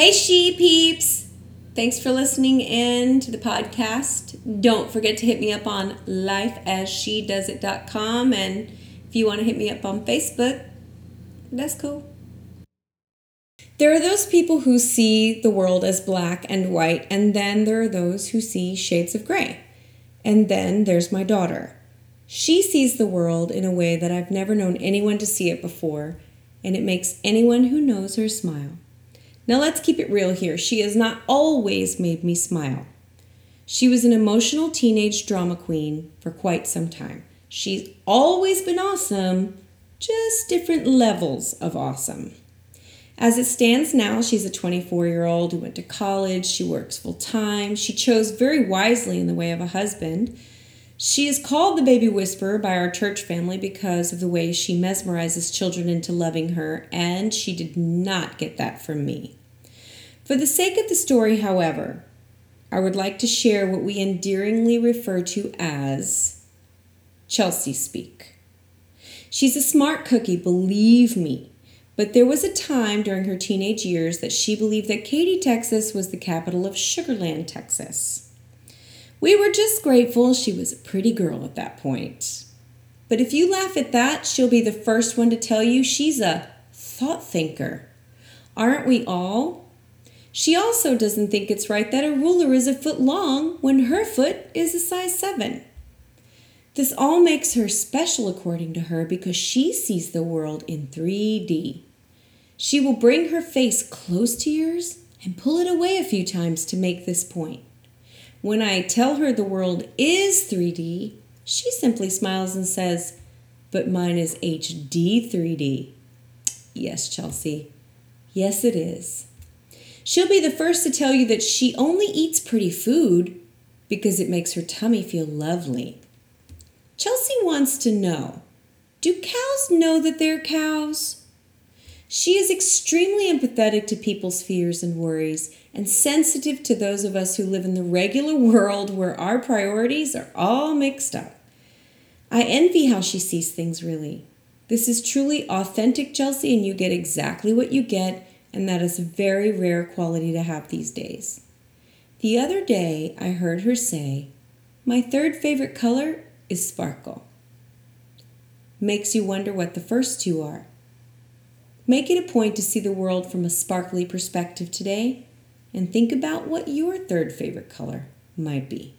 Hey, she peeps! Thanks for listening in to the podcast. Don't forget to hit me up on lifeasshedoesit.com and if you want to hit me up on Facebook, that's cool. There are those people who see the world as black and white, and then there are those who see shades of gray. And then there's my daughter. She sees the world in a way that I've never known anyone to see it before, and it makes anyone who knows her smile. Now let's keep it real here. She has not always made me smile. She was an emotional teenage drama queen for quite some time. She's always been awesome, just different levels of awesome. As it stands now, she's a 24 year old who went to college. She works full time. She chose very wisely in the way of a husband. She is called the baby whisperer by our church family because of the way she mesmerizes children into loving her, and she did not get that from me. For the sake of the story, however, I would like to share what we endearingly refer to as Chelsea speak. She's a smart cookie, believe me, but there was a time during her teenage years that she believed that Katy, Texas was the capital of Sugar Land, Texas. We were just grateful she was a pretty girl at that point. But if you laugh at that, she'll be the first one to tell you she's a thought thinker. Aren't we all? She also doesn't think it's right that a ruler is a foot long when her foot is a size 7. This all makes her special, according to her, because she sees the world in 3D. She will bring her face close to yours and pull it away a few times to make this point. When I tell her the world is 3D, she simply smiles and says, But mine is HD 3D. Yes, Chelsea. Yes, it is. She'll be the first to tell you that she only eats pretty food because it makes her tummy feel lovely. Chelsea wants to know Do cows know that they're cows? She is extremely empathetic to people's fears and worries and sensitive to those of us who live in the regular world where our priorities are all mixed up. I envy how she sees things really. This is truly authentic Chelsea, and you get exactly what you get, and that is a very rare quality to have these days. The other day, I heard her say, My third favorite color is sparkle. Makes you wonder what the first two are. Make it a point to see the world from a sparkly perspective today and think about what your third favorite color might be.